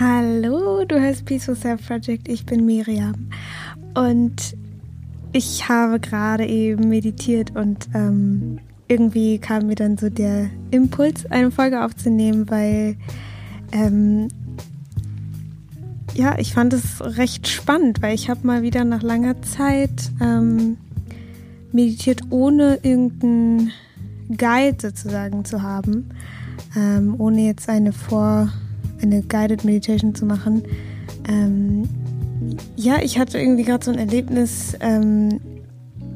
Hallo, du hörst Peaceful Self Project. Ich bin Miriam und ich habe gerade eben meditiert und ähm, irgendwie kam mir dann so der Impuls, eine Folge aufzunehmen, weil ähm, ja, ich fand es recht spannend, weil ich habe mal wieder nach langer Zeit ähm, meditiert, ohne irgendeinen Guide sozusagen zu haben, ähm, ohne jetzt eine vor eine Guided Meditation zu machen. Ähm, ja, ich hatte irgendwie gerade so ein Erlebnis, ähm,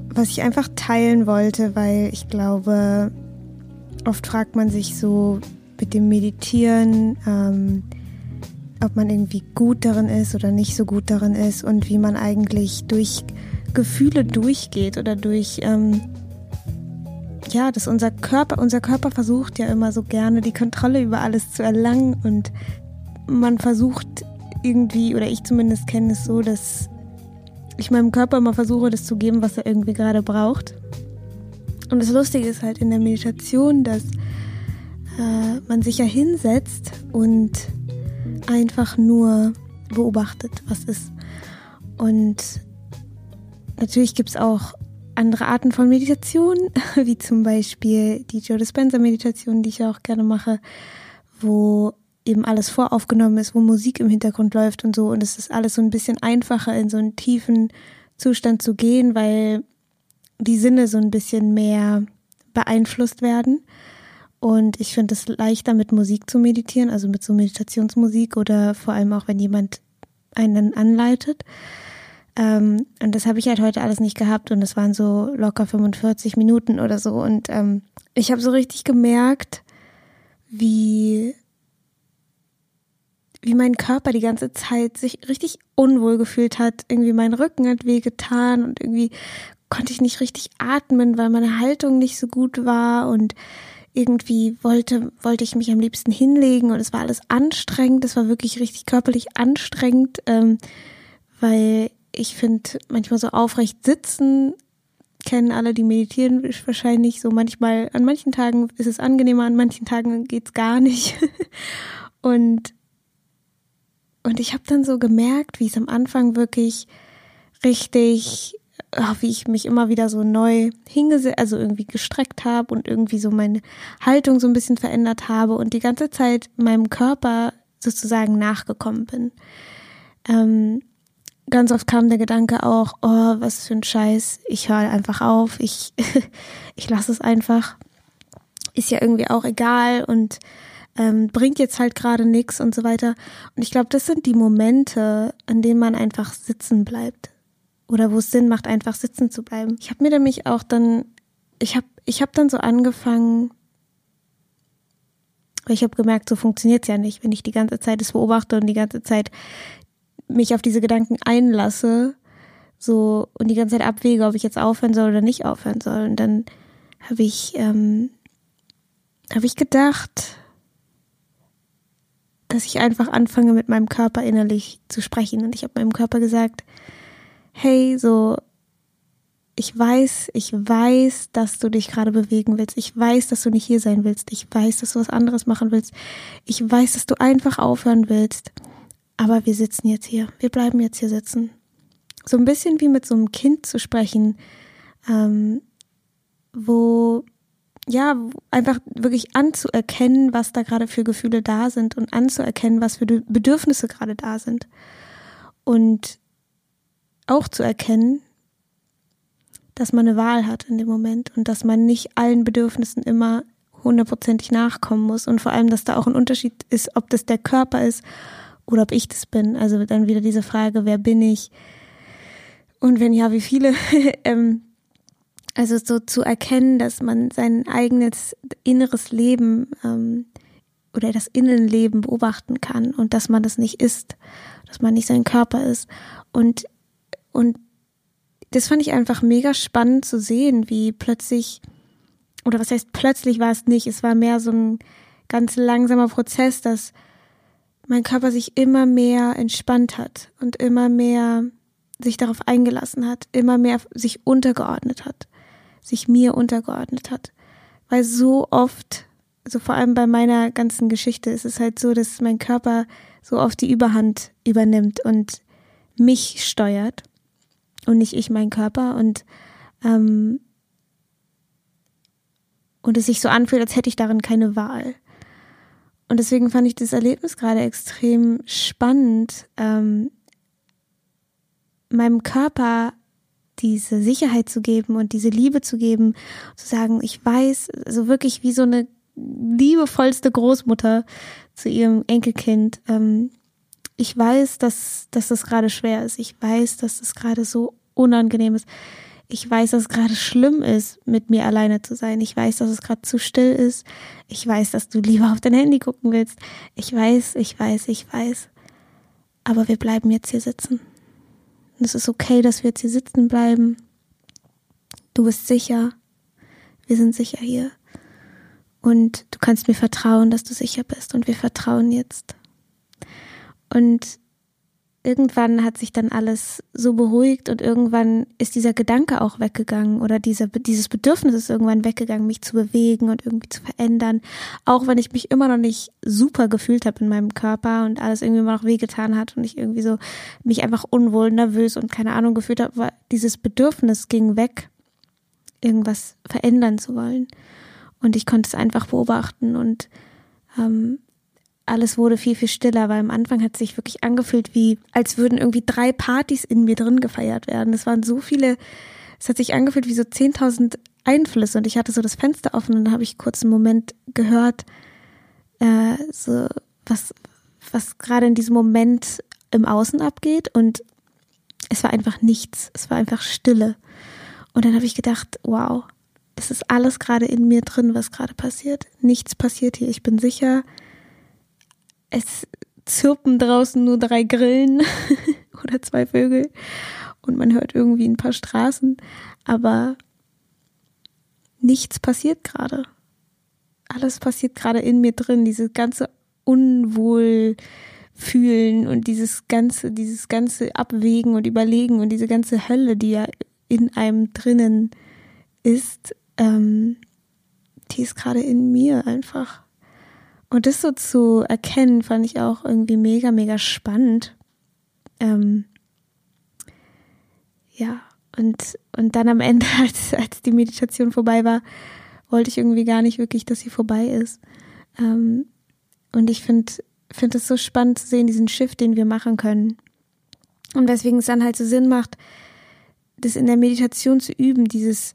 was ich einfach teilen wollte, weil ich glaube, oft fragt man sich so mit dem Meditieren, ähm, ob man irgendwie gut darin ist oder nicht so gut darin ist und wie man eigentlich durch Gefühle durchgeht oder durch, ähm, ja, dass unser Körper, unser Körper versucht ja immer so gerne die Kontrolle über alles zu erlangen und man versucht irgendwie, oder ich zumindest kenne es so, dass ich meinem Körper immer versuche, das zu geben, was er irgendwie gerade braucht. Und das Lustige ist halt in der Meditation, dass äh, man sich ja hinsetzt und einfach nur beobachtet, was ist. Und natürlich gibt es auch andere Arten von Meditation, wie zum Beispiel die Joe Dispenza Meditation, die ich auch gerne mache, wo eben alles voraufgenommen ist, wo Musik im Hintergrund läuft und so. Und es ist alles so ein bisschen einfacher, in so einen tiefen Zustand zu gehen, weil die Sinne so ein bisschen mehr beeinflusst werden. Und ich finde es leichter, mit Musik zu meditieren, also mit so Meditationsmusik oder vor allem auch, wenn jemand einen anleitet. Ähm, und das habe ich halt heute alles nicht gehabt und es waren so locker 45 Minuten oder so. Und ähm, ich habe so richtig gemerkt, wie wie mein Körper die ganze Zeit sich richtig unwohl gefühlt hat. Irgendwie mein Rücken hat wehgetan und irgendwie konnte ich nicht richtig atmen, weil meine Haltung nicht so gut war und irgendwie wollte, wollte ich mich am liebsten hinlegen und es war alles anstrengend. Es war wirklich richtig körperlich anstrengend, ähm, weil ich finde, manchmal so aufrecht sitzen kennen alle, die meditieren wahrscheinlich so manchmal, an manchen Tagen ist es angenehmer, an manchen Tagen geht's gar nicht. und und ich habe dann so gemerkt, wie es am Anfang wirklich richtig, oh, wie ich mich immer wieder so neu hingesetzt, also irgendwie gestreckt habe und irgendwie so meine Haltung so ein bisschen verändert habe und die ganze Zeit meinem Körper sozusagen nachgekommen bin. Ähm, ganz oft kam der Gedanke auch, oh, was für ein Scheiß, ich höre einfach auf, ich, ich lasse es einfach. Ist ja irgendwie auch egal und ähm, bringt jetzt halt gerade nichts und so weiter. Und ich glaube, das sind die Momente, an denen man einfach sitzen bleibt. Oder wo es Sinn macht, einfach sitzen zu bleiben. Ich habe mir nämlich auch dann, ich habe ich hab dann so angefangen, weil ich habe gemerkt, so funktioniert's ja nicht, wenn ich die ganze Zeit es beobachte und die ganze Zeit mich auf diese Gedanken einlasse, so und die ganze Zeit abwäge, ob ich jetzt aufhören soll oder nicht aufhören soll. Und dann habe ich, ähm, habe ich gedacht, dass ich einfach anfange, mit meinem Körper innerlich zu sprechen. Und ich habe meinem Körper gesagt, hey, so, ich weiß, ich weiß, dass du dich gerade bewegen willst. Ich weiß, dass du nicht hier sein willst. Ich weiß, dass du was anderes machen willst. Ich weiß, dass du einfach aufhören willst. Aber wir sitzen jetzt hier. Wir bleiben jetzt hier sitzen. So ein bisschen wie mit so einem Kind zu sprechen, ähm, wo ja, einfach wirklich anzuerkennen, was da gerade für Gefühle da sind und anzuerkennen, was für Bedürfnisse gerade da sind. Und auch zu erkennen, dass man eine Wahl hat in dem Moment und dass man nicht allen Bedürfnissen immer hundertprozentig nachkommen muss und vor allem, dass da auch ein Unterschied ist, ob das der Körper ist oder ob ich das bin. Also dann wieder diese Frage, wer bin ich? Und wenn ja, wie viele? ähm, also so zu erkennen, dass man sein eigenes inneres Leben ähm, oder das Innenleben beobachten kann und dass man das nicht ist, dass man nicht sein Körper ist. Und, und das fand ich einfach mega spannend zu sehen, wie plötzlich, oder was heißt plötzlich war es nicht, es war mehr so ein ganz langsamer Prozess, dass mein Körper sich immer mehr entspannt hat und immer mehr sich darauf eingelassen hat, immer mehr sich untergeordnet hat sich mir untergeordnet hat. Weil so oft also vor allem bei meiner ganzen Geschichte ist es halt so, dass mein Körper so oft die Überhand übernimmt und mich steuert und nicht ich meinen Körper und ähm, und es sich so anfühlt, als hätte ich darin keine Wahl. Und deswegen fand ich das Erlebnis gerade extrem spannend, ähm, meinem Körper diese Sicherheit zu geben und diese Liebe zu geben, zu sagen, ich weiß, so also wirklich wie so eine liebevollste Großmutter zu ihrem Enkelkind. Ähm, ich weiß, dass, dass das gerade schwer ist. Ich weiß, dass das gerade so unangenehm ist. Ich weiß, dass es gerade schlimm ist, mit mir alleine zu sein. Ich weiß, dass es gerade zu still ist. Ich weiß, dass du lieber auf dein Handy gucken willst. Ich weiß, ich weiß, ich weiß. Aber wir bleiben jetzt hier sitzen. Und es ist okay, dass wir jetzt hier sitzen bleiben. Du bist sicher. Wir sind sicher hier. Und du kannst mir vertrauen, dass du sicher bist. Und wir vertrauen jetzt. Und irgendwann hat sich dann alles so beruhigt und irgendwann ist dieser Gedanke auch weggegangen oder dieser, dieses Bedürfnis ist irgendwann weggegangen, mich zu bewegen und irgendwie zu verändern. Auch wenn ich mich immer noch nicht super gefühlt habe in meinem Körper und alles irgendwie immer noch wehgetan hat und ich irgendwie so mich einfach unwohl, nervös und keine Ahnung gefühlt habe, war dieses Bedürfnis ging weg, irgendwas verändern zu wollen. Und ich konnte es einfach beobachten und ähm, alles wurde viel, viel stiller, weil am Anfang hat es sich wirklich angefühlt, wie als würden irgendwie drei Partys in mir drin gefeiert werden. Es waren so viele, es hat sich angefühlt wie so 10.000 Einflüsse und ich hatte so das Fenster offen und dann habe ich kurz einen Moment gehört, äh, so was, was gerade in diesem Moment im Außen abgeht und es war einfach nichts, es war einfach Stille. Und dann habe ich gedacht, wow, das ist alles gerade in mir drin, was gerade passiert. Nichts passiert hier, ich bin sicher, es zirpen draußen nur drei Grillen oder zwei Vögel und man hört irgendwie ein paar Straßen, aber nichts passiert gerade. Alles passiert gerade in mir drin, dieses ganze Unwohlfühlen und dieses ganze, dieses ganze Abwägen und Überlegen und diese ganze Hölle, die ja in einem drinnen ist, ähm, die ist gerade in mir einfach. Und das so zu erkennen, fand ich auch irgendwie mega, mega spannend. Ähm, ja, und, und dann am Ende, als, als die Meditation vorbei war, wollte ich irgendwie gar nicht wirklich, dass sie vorbei ist. Ähm, und ich finde finde es so spannend zu sehen, diesen Shift, den wir machen können. Und weswegen es dann halt so Sinn macht, das in der Meditation zu üben, dieses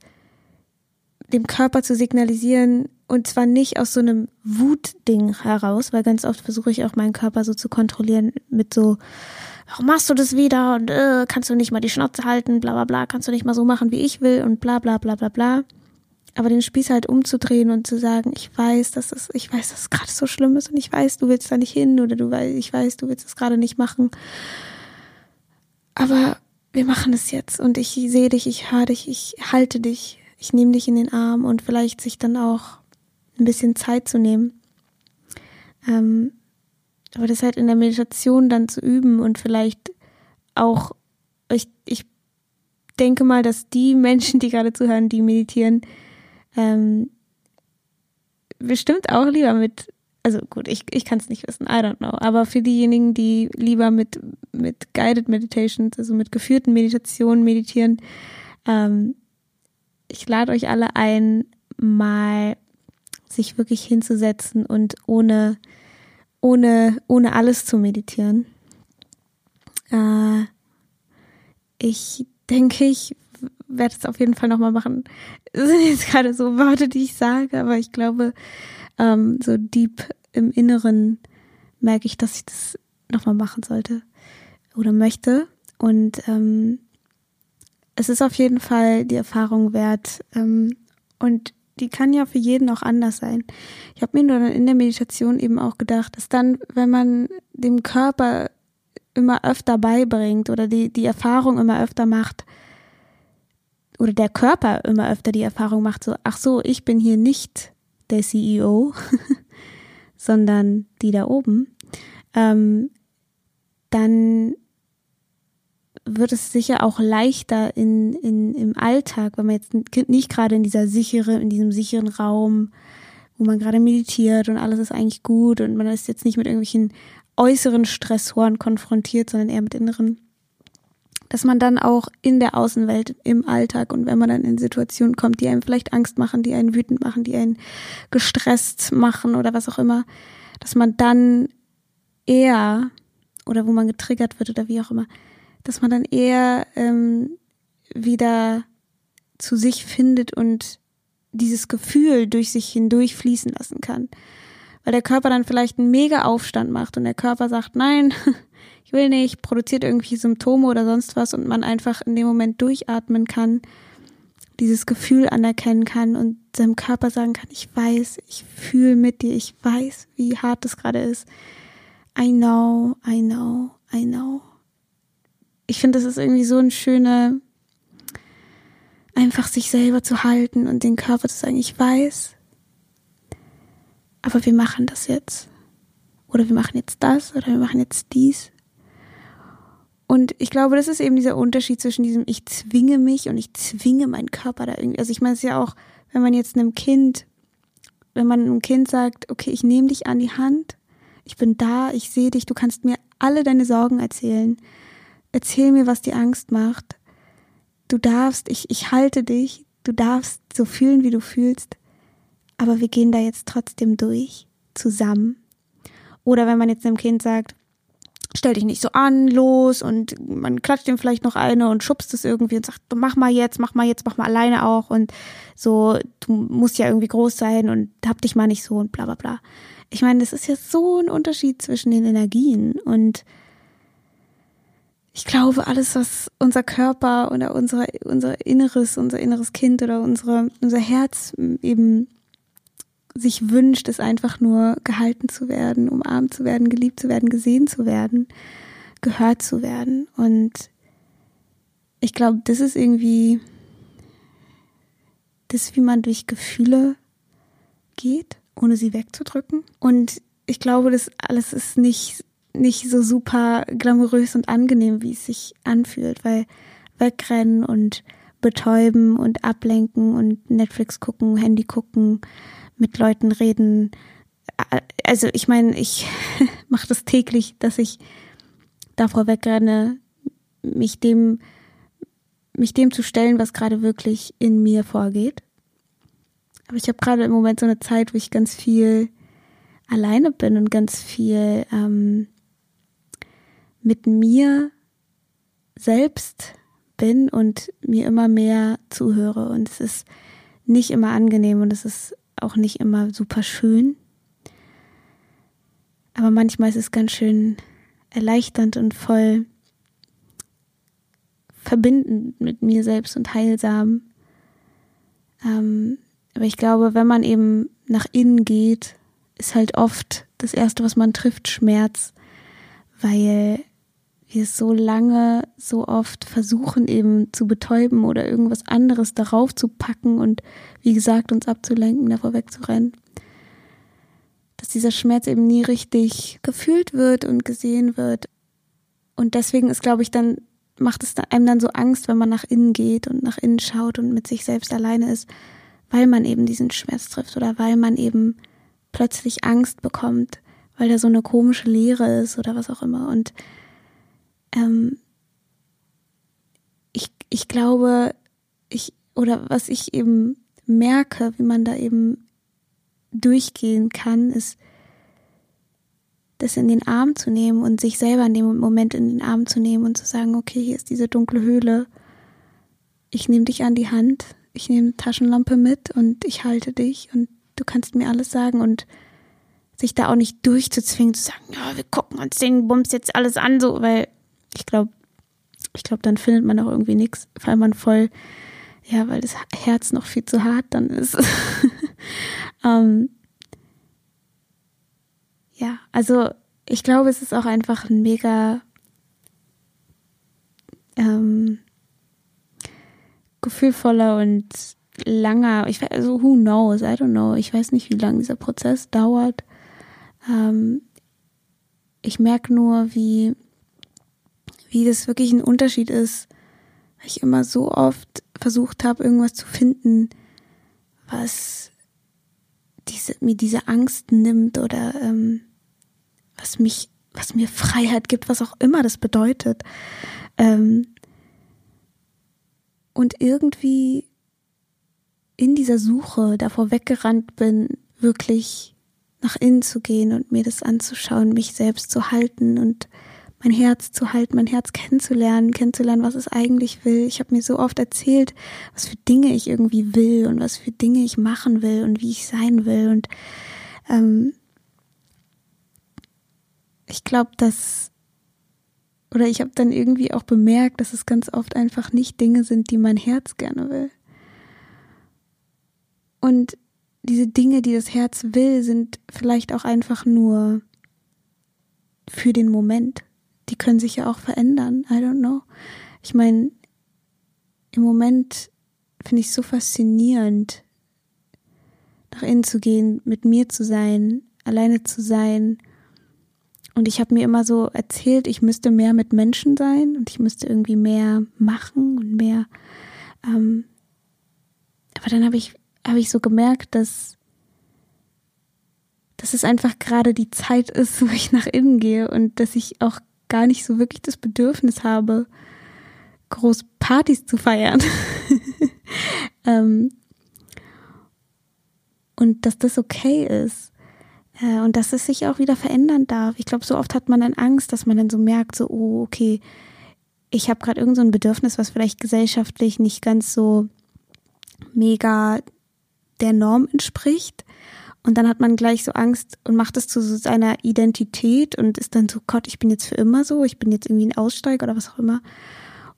dem Körper zu signalisieren, und zwar nicht aus so einem Wutding heraus, weil ganz oft versuche ich auch meinen Körper so zu kontrollieren mit so, warum machst du das wieder und äh, kannst du nicht mal die Schnauze halten, bla bla bla, kannst du nicht mal so machen, wie ich will und bla bla bla bla bla. Aber den Spieß halt umzudrehen und zu sagen, ich weiß, dass es, ich weiß, dass es gerade so schlimm ist und ich weiß, du willst da nicht hin oder du weißt, ich weiß, du willst es gerade nicht machen. Aber wir machen es jetzt und ich sehe dich, ich höre dich, ich halte dich, ich nehme dich in den Arm und vielleicht sich dann auch ein bisschen Zeit zu nehmen. Ähm, aber das halt in der Meditation dann zu üben und vielleicht auch, ich, ich denke mal, dass die Menschen, die gerade zuhören, die meditieren, ähm, bestimmt auch lieber mit, also gut, ich, ich kann es nicht wissen, I don't know, aber für diejenigen, die lieber mit, mit Guided Meditations, also mit geführten Meditationen meditieren, ähm, ich lade euch alle ein, mal sich wirklich hinzusetzen und ohne, ohne, ohne alles zu meditieren. Äh, ich denke, ich werde es auf jeden Fall nochmal machen. Das sind jetzt gerade so Worte, die ich sage, aber ich glaube, ähm, so deep im Inneren merke ich, dass ich das nochmal machen sollte oder möchte. Und ähm, es ist auf jeden Fall die Erfahrung wert. Ähm, und die kann ja für jeden auch anders sein. Ich habe mir nur dann in der Meditation eben auch gedacht, dass dann, wenn man dem Körper immer öfter beibringt oder die, die Erfahrung immer öfter macht, oder der Körper immer öfter die Erfahrung macht, so, ach so, ich bin hier nicht der CEO, sondern die da oben, ähm, dann wird es sicher auch leichter in, in, im Alltag, wenn man jetzt nicht gerade in dieser sichere, in diesem sicheren Raum, wo man gerade meditiert und alles ist eigentlich gut und man ist jetzt nicht mit irgendwelchen äußeren Stressoren konfrontiert, sondern eher mit inneren. Dass man dann auch in der Außenwelt, im Alltag und wenn man dann in Situationen kommt, die einem vielleicht Angst machen, die einen wütend machen, die einen gestresst machen oder was auch immer, dass man dann eher oder wo man getriggert wird oder wie auch immer, dass man dann eher ähm, wieder zu sich findet und dieses Gefühl durch sich hindurch fließen lassen kann. Weil der Körper dann vielleicht einen mega Aufstand macht und der Körper sagt, nein, ich will nicht, produziert irgendwelche Symptome oder sonst was und man einfach in dem Moment durchatmen kann, dieses Gefühl anerkennen kann und seinem Körper sagen kann, ich weiß, ich fühle mit dir, ich weiß, wie hart das gerade ist. I know, I know, I know. Ich finde, das ist irgendwie so ein schöner, einfach sich selber zu halten und den Körper zu sagen, ich weiß, aber wir machen das jetzt. Oder wir machen jetzt das oder wir machen jetzt dies. Und ich glaube, das ist eben dieser Unterschied zwischen diesem, ich zwinge mich und ich zwinge meinen Körper da irgendwie. Also ich meine es ja auch, wenn man jetzt einem Kind, wenn man einem Kind sagt, okay, ich nehme dich an die Hand, ich bin da, ich sehe dich, du kannst mir alle deine Sorgen erzählen. Erzähl mir, was dir Angst macht. Du darfst, ich, ich halte dich, du darfst so fühlen, wie du fühlst, aber wir gehen da jetzt trotzdem durch, zusammen. Oder wenn man jetzt einem Kind sagt, stell dich nicht so an, los und man klatscht ihm vielleicht noch eine und schubst es irgendwie und sagt, mach mal jetzt, mach mal jetzt, mach mal alleine auch. Und so, du musst ja irgendwie groß sein und hab dich mal nicht so und bla bla bla. Ich meine, das ist ja so ein Unterschied zwischen den Energien. Und ich glaube, alles, was unser Körper oder unsere, unser Inneres, unser inneres Kind oder unsere, unser Herz eben sich wünscht, ist einfach nur gehalten zu werden, umarmt zu werden, geliebt zu werden, gesehen zu werden, gehört zu werden. Und ich glaube, das ist irgendwie das, wie man durch Gefühle geht, ohne sie wegzudrücken. Und ich glaube, das alles ist nicht nicht so super glamourös und angenehm, wie es sich anfühlt, weil wegrennen und betäuben und ablenken und Netflix gucken, Handy gucken, mit Leuten reden. Also ich meine, ich mache das täglich, dass ich davor wegrenne, mich dem, mich dem zu stellen, was gerade wirklich in mir vorgeht. Aber ich habe gerade im Moment so eine Zeit, wo ich ganz viel alleine bin und ganz viel ähm, mit mir selbst bin und mir immer mehr zuhöre. Und es ist nicht immer angenehm und es ist auch nicht immer super schön. Aber manchmal ist es ganz schön erleichternd und voll verbindend mit mir selbst und heilsam. Ähm, aber ich glaube, wenn man eben nach innen geht, ist halt oft das Erste, was man trifft, Schmerz, weil wir so lange, so oft versuchen eben zu betäuben oder irgendwas anderes darauf zu packen und wie gesagt uns abzulenken, davor wegzurennen. Dass dieser Schmerz eben nie richtig gefühlt wird und gesehen wird. Und deswegen ist, glaube ich, dann macht es einem dann so Angst, wenn man nach innen geht und nach innen schaut und mit sich selbst alleine ist, weil man eben diesen Schmerz trifft oder weil man eben plötzlich Angst bekommt, weil da so eine komische Leere ist oder was auch immer. Und ähm, ich, ich glaube, ich, oder was ich eben merke, wie man da eben durchgehen kann, ist, das in den Arm zu nehmen und sich selber in dem Moment in den Arm zu nehmen und zu sagen, okay, hier ist diese dunkle Höhle. Ich nehme dich an die Hand, ich nehme eine Taschenlampe mit und ich halte dich und du kannst mir alles sagen und sich da auch nicht durchzuzwingen, zu sagen, ja, wir gucken uns den Bums jetzt alles an, so, weil ich glaube, ich glaube, dann findet man auch irgendwie nichts, weil man voll, ja, weil das Herz noch viel zu hart dann ist. ähm, ja, also ich glaube, es ist auch einfach ein mega ähm, gefühlvoller und langer, ich weiß, also who knows, I don't know, ich weiß nicht, wie lange dieser Prozess dauert. Ähm, ich merke nur, wie wie das wirklich ein Unterschied ist, weil ich immer so oft versucht habe, irgendwas zu finden, was diese, mir diese Angst nimmt oder ähm, was mich, was mir Freiheit gibt, was auch immer das bedeutet. Ähm, und irgendwie in dieser Suche davor weggerannt bin, wirklich nach innen zu gehen und mir das anzuschauen, mich selbst zu halten und mein Herz zu halten, mein Herz kennenzulernen, kennenzulernen, was es eigentlich will. Ich habe mir so oft erzählt, was für Dinge ich irgendwie will und was für Dinge ich machen will und wie ich sein will. Und ähm, ich glaube, dass oder ich habe dann irgendwie auch bemerkt, dass es ganz oft einfach nicht Dinge sind, die mein Herz gerne will. Und diese Dinge, die das Herz will, sind vielleicht auch einfach nur für den Moment die können sich ja auch verändern. I don't know. Ich meine, im Moment finde ich es so faszinierend, nach innen zu gehen, mit mir zu sein, alleine zu sein. Und ich habe mir immer so erzählt, ich müsste mehr mit Menschen sein und ich müsste irgendwie mehr machen und mehr. Ähm, aber dann habe ich, habe ich so gemerkt, dass, dass es einfach gerade die Zeit ist, wo ich nach innen gehe und dass ich auch gar nicht so wirklich das Bedürfnis habe, groß Partys zu feiern. ähm, und dass das okay ist. Äh, und dass es sich auch wieder verändern darf. Ich glaube, so oft hat man dann Angst, dass man dann so merkt, so, oh, okay, ich habe gerade irgend so ein Bedürfnis, was vielleicht gesellschaftlich nicht ganz so mega der Norm entspricht. Und dann hat man gleich so Angst und macht es zu seiner Identität und ist dann so, Gott, ich bin jetzt für immer so, ich bin jetzt irgendwie ein Aussteiger oder was auch immer.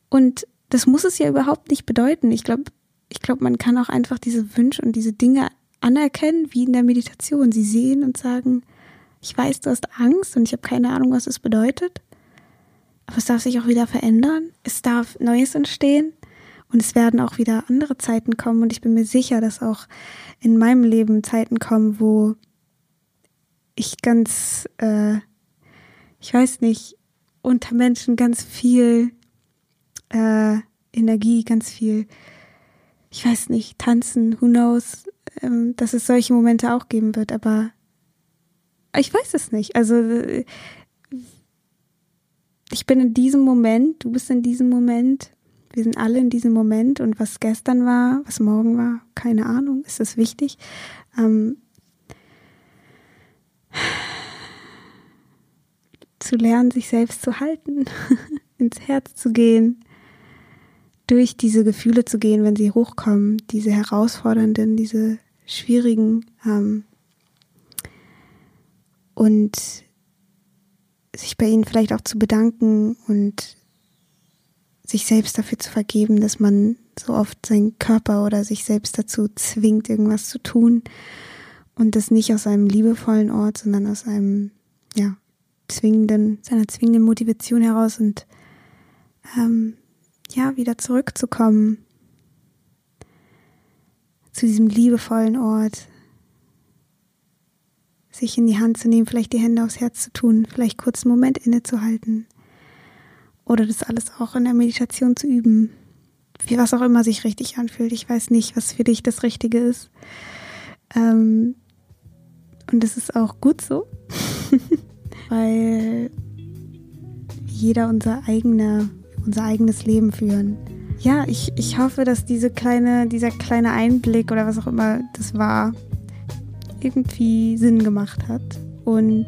Und das muss es ja überhaupt nicht bedeuten. Ich glaube, ich glaube, man kann auch einfach diese Wünsche und diese Dinge anerkennen, wie in der Meditation. Sie sehen und sagen, ich weiß, du hast Angst und ich habe keine Ahnung, was es bedeutet. Aber es darf sich auch wieder verändern. Es darf Neues entstehen. Und es werden auch wieder andere Zeiten kommen. Und ich bin mir sicher, dass auch in meinem Leben Zeiten kommen, wo ich ganz, äh, ich weiß nicht, unter Menschen ganz viel äh, Energie, ganz viel, ich weiß nicht, tanzen, who knows, ähm, dass es solche Momente auch geben wird, aber ich weiß es nicht. Also äh, ich bin in diesem Moment, du bist in diesem Moment wir sind alle in diesem Moment und was gestern war, was morgen war, keine Ahnung. Ist das wichtig? Ähm, zu lernen, sich selbst zu halten, ins Herz zu gehen, durch diese Gefühle zu gehen, wenn sie hochkommen, diese herausfordernden, diese schwierigen ähm, und sich bei ihnen vielleicht auch zu bedanken und sich selbst dafür zu vergeben, dass man so oft seinen Körper oder sich selbst dazu zwingt, irgendwas zu tun. Und das nicht aus einem liebevollen Ort, sondern aus einem, ja, zwingenden, seiner zwingenden Motivation heraus und ähm, ja, wieder zurückzukommen zu diesem liebevollen Ort, sich in die Hand zu nehmen, vielleicht die Hände aufs Herz zu tun, vielleicht kurz einen Moment innezuhalten oder das alles auch in der Meditation zu üben. Wie was auch immer sich richtig anfühlt. Ich weiß nicht, was für dich das Richtige ist. Ähm, und das ist auch gut so, weil jeder unser eigener, unser eigenes Leben führen. Ja, ich, ich hoffe, dass diese kleine, dieser kleine Einblick oder was auch immer das war, irgendwie Sinn gemacht hat. Und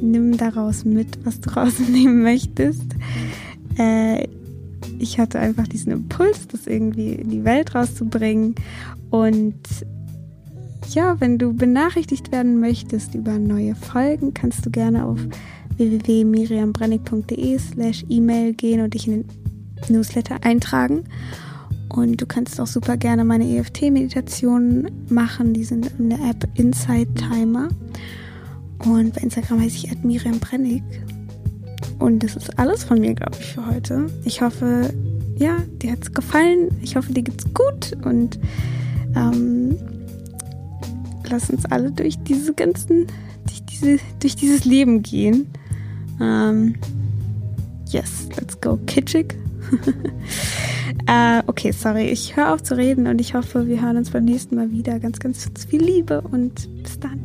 nimm daraus mit, was du rausnehmen möchtest. Äh, ich hatte einfach diesen Impuls, das irgendwie in die Welt rauszubringen. Und ja, wenn du benachrichtigt werden möchtest über neue Folgen, kannst du gerne auf www.miriambrennig.de slash E-Mail gehen und dich in den Newsletter eintragen. Und du kannst auch super gerne meine EFT-Meditationen machen. Die sind in der App Inside Timer. Und bei Instagram heiße ich Miriam Brennig. Und das ist alles von mir, glaube ich, für heute. Ich hoffe, ja, dir hat es gefallen. Ich hoffe, dir geht's gut. Und ähm, lass uns alle durch diese ganzen, durch, diese, durch dieses Leben gehen. Ähm, yes, let's go kitschig. Äh, okay, sorry, ich höre auf zu reden und ich hoffe, wir hören uns beim nächsten Mal wieder. Ganz, ganz viel Liebe und bis dann.